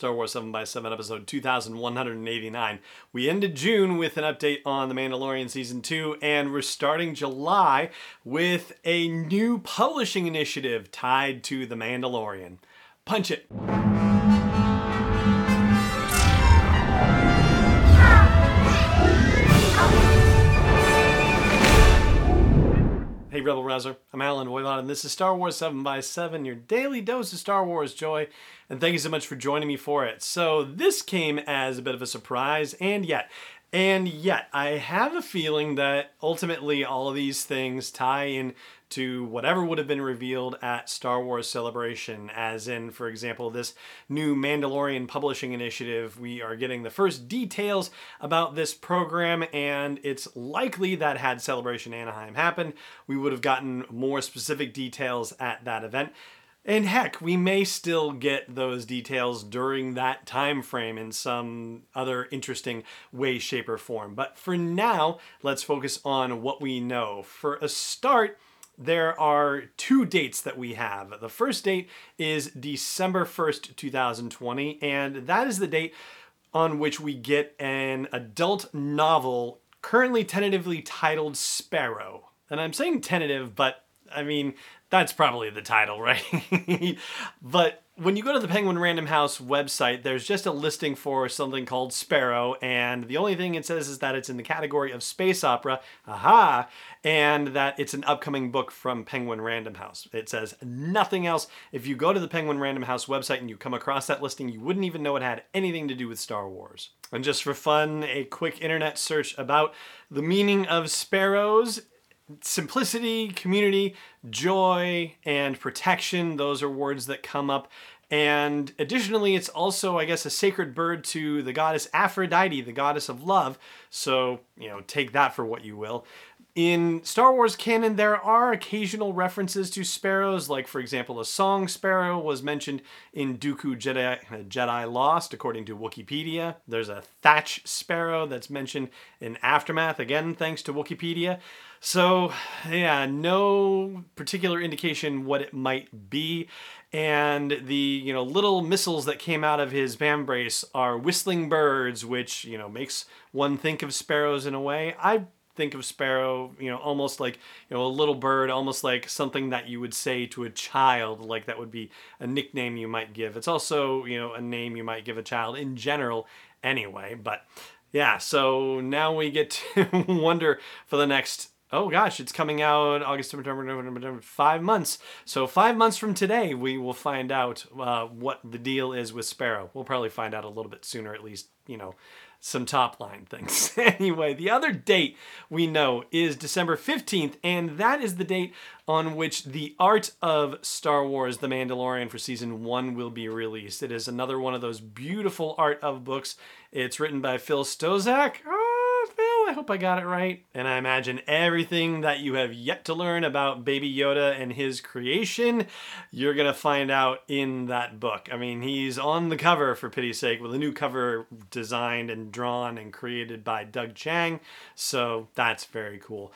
Star Wars 7 by 7 episode 2189. We ended June with an update on The Mandalorian Season 2, and we're starting July with a new publishing initiative tied to The Mandalorian. Punch it! Rebel Rouser. I'm Allen Voivod, and this is Star Wars 7 by 7 your daily dose of Star Wars joy. And thank you so much for joining me for it. So, this came as a bit of a surprise, and yet, and yet, I have a feeling that ultimately all of these things tie in to whatever would have been revealed at Star Wars Celebration, as in, for example, this new Mandalorian publishing initiative. We are getting the first details about this program, and it's likely that had Celebration Anaheim happened, we would have gotten more specific details at that event. And heck, we may still get those details during that time frame in some other interesting way, shape, or form. But for now, let's focus on what we know. For a start, there are two dates that we have. The first date is December 1st, 2020, and that is the date on which we get an adult novel currently tentatively titled Sparrow. And I'm saying tentative, but I mean, that's probably the title, right? but when you go to the Penguin Random House website, there's just a listing for something called Sparrow, and the only thing it says is that it's in the category of space opera, aha, and that it's an upcoming book from Penguin Random House. It says nothing else. If you go to the Penguin Random House website and you come across that listing, you wouldn't even know it had anything to do with Star Wars. And just for fun, a quick internet search about the meaning of sparrows simplicity, community, joy, and protection. Those are words that come up. And additionally, it's also, I guess, a sacred bird to the goddess Aphrodite, the goddess of love. So, you know, take that for what you will. In Star Wars canon, there are occasional references to sparrows, like, for example, a song sparrow was mentioned in Dooku Jedi, Jedi Lost, according to Wikipedia. There's a thatch sparrow that's mentioned in Aftermath, again, thanks to Wikipedia. So, yeah, no particular indication what it might be. And the, you know, little missiles that came out of his brace are whistling birds, which, you know, makes one think of sparrows in a way. I think of sparrow, you know, almost like, you know, a little bird, almost like something that you would say to a child, like that would be a nickname you might give. It's also, you know, a name you might give a child in general anyway, but yeah, so now we get to wonder for the next oh gosh, it's coming out August, September, November, November, five months. So five months from today, we will find out uh, what the deal is with Sparrow. We'll probably find out a little bit sooner, at least, you know, some top line things. anyway, the other date we know is December 15th, and that is the date on which the art of Star Wars The Mandalorian for season one will be released. It is another one of those beautiful art of books. It's written by Phil Stozak. Oh, I hope I got it right. And I imagine everything that you have yet to learn about Baby Yoda and his creation, you're going to find out in that book. I mean, he's on the cover, for pity's sake, with a new cover designed and drawn and created by Doug Chiang. So that's very cool.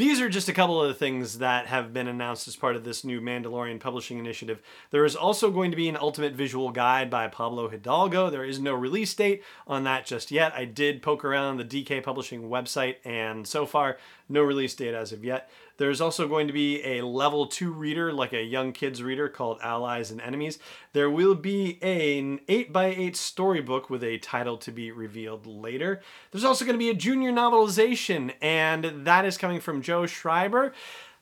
These are just a couple of the things that have been announced as part of this new Mandalorian publishing initiative. There is also going to be an ultimate visual guide by Pablo Hidalgo. There is no release date on that just yet. I did poke around the DK Publishing website, and so far, no release date as of yet. There's also going to be a level 2 reader, like a young kids reader called Allies and Enemies. There will be an 8x8 storybook with a title to be revealed later. There's also going to be a junior novelization, and that is coming from Joe Schreiber.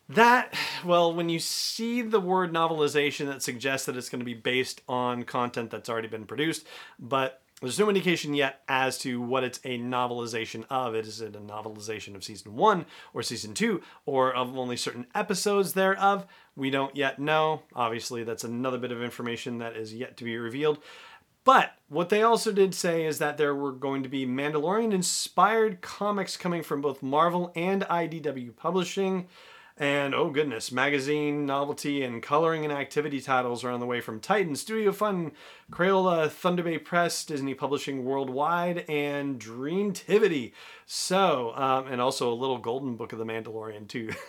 That, well, when you see the word novelization, that suggests that it's going to be based on content that's already been produced, but there's no indication yet as to what it's a novelization of. Is it a novelization of season one or season two or of only certain episodes thereof? We don't yet know. Obviously, that's another bit of information that is yet to be revealed. But what they also did say is that there were going to be Mandalorian inspired comics coming from both Marvel and IDW Publishing. And oh goodness, magazine, novelty, and coloring and activity titles are on the way from Titan, Studio Fun, Crayola, Thunder Bay Press, Disney Publishing Worldwide, and Dreamtivity. So, um, and also a little golden book of the Mandalorian too.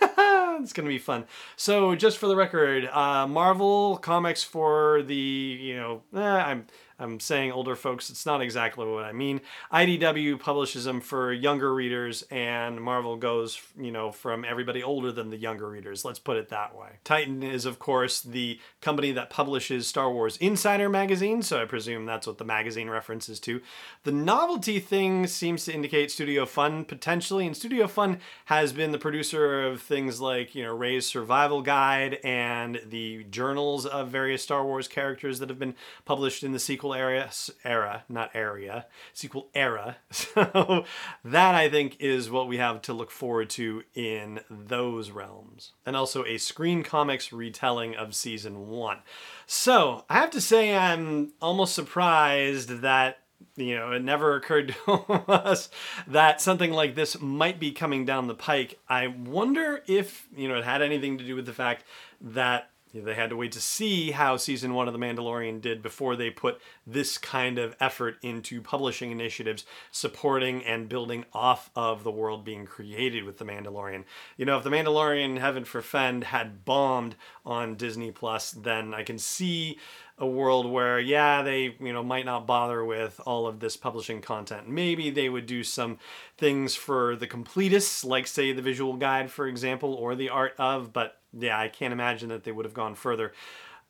it's gonna be fun. So, just for the record, uh, Marvel comics for the you know, eh, I'm I'm saying older folks, it's not exactly what I mean. IDW publishes them for younger readers, and Marvel goes, you know, from everybody older than the younger readers. Let's put it that way. Titan is, of course, the company that publishes Star Wars Insider magazine, so I presume that's what the magazine references to. The novelty thing seems to indicate Studio Fun potentially, and Studio Fun has been the producer of things like, you know, Rey's Survival Guide and the journals of various Star Wars characters that have been published in the sequel era, era, not area, sequel era. So that I think is what we have to look forward to in those realms. And also a Screen Comics retelling of season one. So I have to say I'm almost surprised that you know, it never occurred to us that something like this might be coming down the pike. I wonder if, you know, it had anything to do with the fact that they had to wait to see how season one of The Mandalorian did before they put this kind of effort into publishing initiatives supporting and building off of the world being created with The Mandalorian. You know, if The Mandalorian, Heaven Forfend, had bombed on Disney Plus, then I can see a world where yeah they you know might not bother with all of this publishing content maybe they would do some things for the completists like say the visual guide for example or the art of but yeah i can't imagine that they would have gone further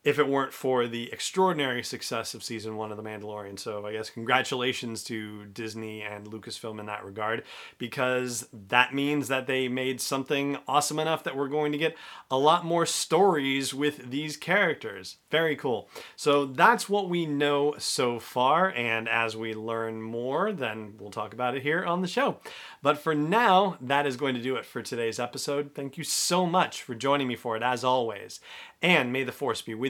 if it weren't for the extraordinary success of season one of The Mandalorian. So I guess congratulations to Disney and Lucasfilm in that regard, because that means that they made something awesome enough that we're going to get a lot more stories with these characters. Very cool. So that's what we know so far, and as we learn more, then we'll talk about it here on the show. But for now, that is going to do it for today's episode. Thank you so much for joining me for it, as always. And may the Force be with